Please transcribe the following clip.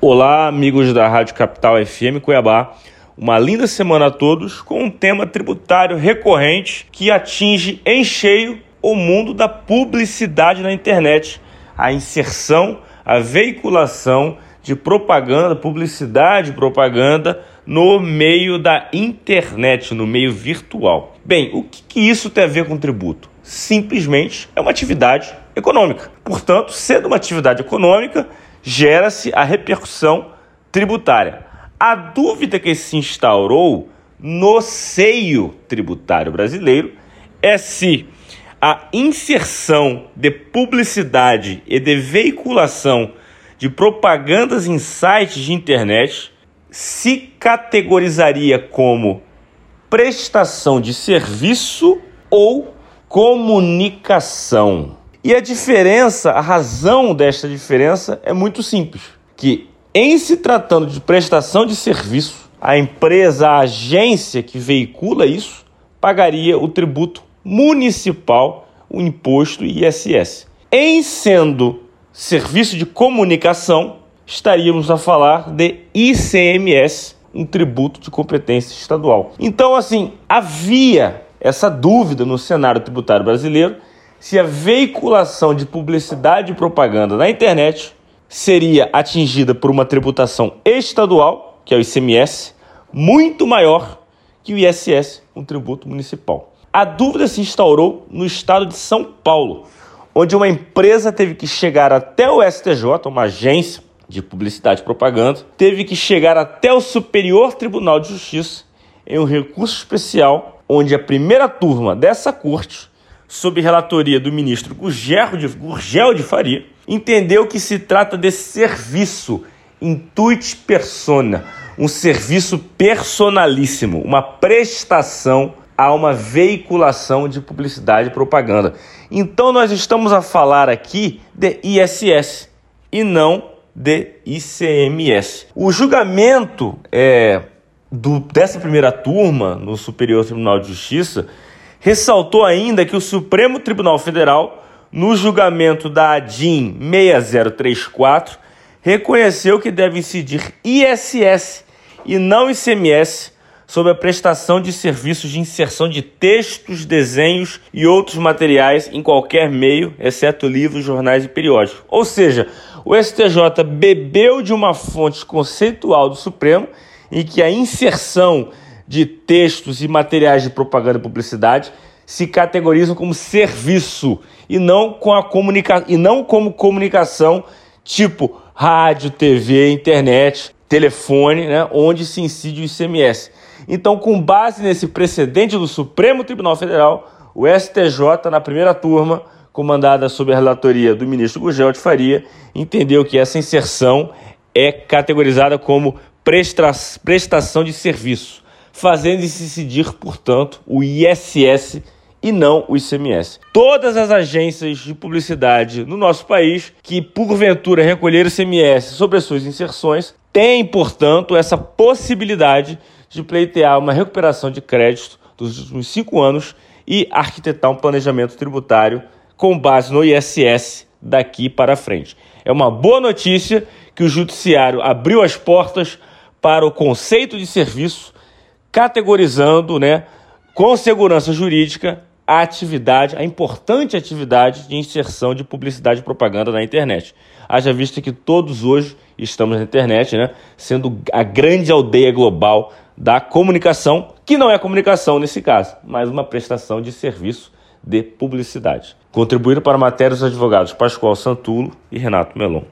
Olá, amigos da Rádio Capital FM Cuiabá. Uma linda semana a todos com um tema tributário recorrente que atinge em cheio o mundo da publicidade na internet, a inserção, a veiculação de propaganda, publicidade, propaganda no meio da internet, no meio virtual. Bem, o que, que isso tem a ver com tributo? Simplesmente é uma atividade econômica. Portanto, sendo uma atividade econômica, gera-se a repercussão tributária. A dúvida que se instaurou no seio tributário brasileiro é se a inserção de publicidade e de veiculação de propagandas em sites de internet se categorizaria como prestação de serviço ou comunicação. E a diferença, a razão desta diferença é muito simples, que em se tratando de prestação de serviço, a empresa, a agência que veicula isso, pagaria o tributo municipal, o imposto ISS. Em sendo serviço de comunicação, estaríamos a falar de ICMS, um tributo de competência estadual. Então, assim, havia essa dúvida no cenário tributário brasileiro se a veiculação de publicidade e propaganda na internet seria atingida por uma tributação estadual, que é o ICMS, muito maior que o ISS, um tributo municipal. A dúvida se instaurou no estado de São Paulo, onde uma empresa teve que chegar até o STJ, uma agência de publicidade e propaganda, teve que chegar até o Superior Tribunal de Justiça em um recurso especial, onde a primeira turma dessa corte sob relatoria do ministro Gurgel de, Faria, entendeu que se trata de serviço intuit persona, um serviço personalíssimo, uma prestação a uma veiculação de publicidade e propaganda. Então nós estamos a falar aqui de ISS e não de ICMS. O julgamento é, do, dessa primeira turma no Superior Tribunal de Justiça ressaltou ainda que o Supremo Tribunal Federal, no julgamento da ADIM 6034, reconheceu que deve incidir ISS e não ICMS sobre a prestação de serviços de inserção de textos, desenhos e outros materiais em qualquer meio, exceto livros, jornais e periódicos. Ou seja, o STJ bebeu de uma fonte conceitual do Supremo em que a inserção de textos e materiais de propaganda e publicidade se categorizam como serviço e não, com a comunica e não como comunicação tipo rádio, TV, internet, telefone, né, onde se incide o ICMS. Então, com base nesse precedente do Supremo Tribunal Federal, o STJ, na primeira turma, comandada sob a relatoria do ministro Gugel de Faria, entendeu que essa inserção é categorizada como prestação de serviço fazendo-se incidir, portanto, o ISS e não o ICMS. Todas as agências de publicidade no nosso país que, porventura, recolheram ICMS sobre as suas inserções têm, portanto, essa possibilidade de pleitear uma recuperação de crédito dos últimos cinco anos e arquitetar um planejamento tributário com base no ISS daqui para frente. É uma boa notícia que o Judiciário abriu as portas para o conceito de serviço categorizando, né, com segurança jurídica, a atividade, a importante atividade de inserção de publicidade e propaganda na internet. Haja vista que todos hoje estamos na internet, né, sendo a grande aldeia global da comunicação, que não é comunicação nesse caso, mas uma prestação de serviço de publicidade. Contribuíram para a matéria os advogados Pascoal Santulo e Renato Melon.